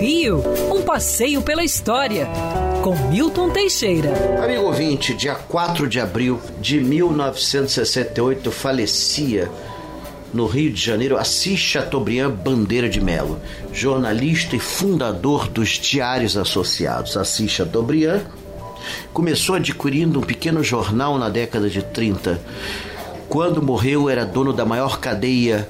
Rio, um passeio pela história, com Milton Teixeira. Amigo ouvinte, dia 4 de abril de 1968 falecia no Rio de Janeiro Assis Chateaubriand Bandeira de Melo, jornalista e fundador dos Diários Associados. Assis Chateaubriand começou adquirindo um pequeno jornal na década de 30. Quando morreu, era dono da maior cadeia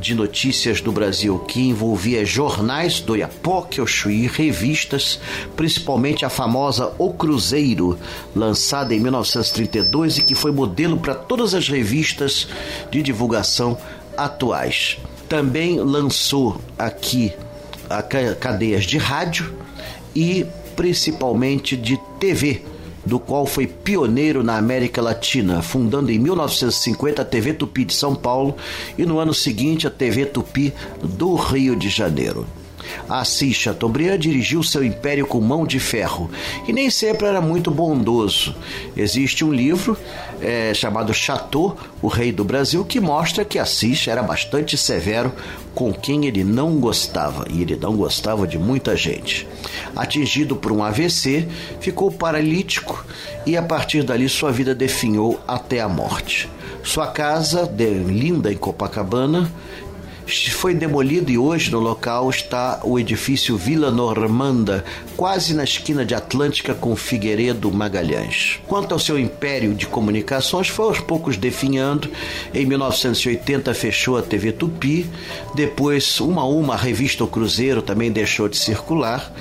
de notícias do Brasil, que envolvia jornais do Iapoque ao Chuí, revistas, principalmente a famosa O Cruzeiro, lançada em 1932 e que foi modelo para todas as revistas de divulgação atuais. Também lançou aqui cadeias de rádio e principalmente de TV do qual foi pioneiro na América Latina, fundando em 1950 a TV Tupi de São Paulo e no ano seguinte a TV Tupi do Rio de Janeiro. Assis Chateaubriand dirigiu seu império com mão de ferro e nem sempre era muito bondoso. Existe um livro é, chamado Chateau, o Rei do Brasil, que mostra que Assis era bastante severo com quem ele não gostava, e ele não gostava de muita gente. Atingido por um AVC, ficou paralítico e a partir dali sua vida definhou até a morte. Sua casa, linda em Copacabana, foi demolido e hoje no local está o edifício Vila Normanda, quase na esquina de Atlântica com Figueiredo Magalhães. Quanto ao seu império de comunicações, foi aos poucos definhando. Em 1980 fechou a TV Tupi, depois uma a uma a revista O Cruzeiro também deixou de circular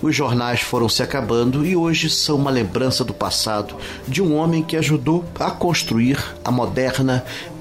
os jornais foram se acabando e hoje são uma lembrança do passado de um homem que ajudou a construir a moderna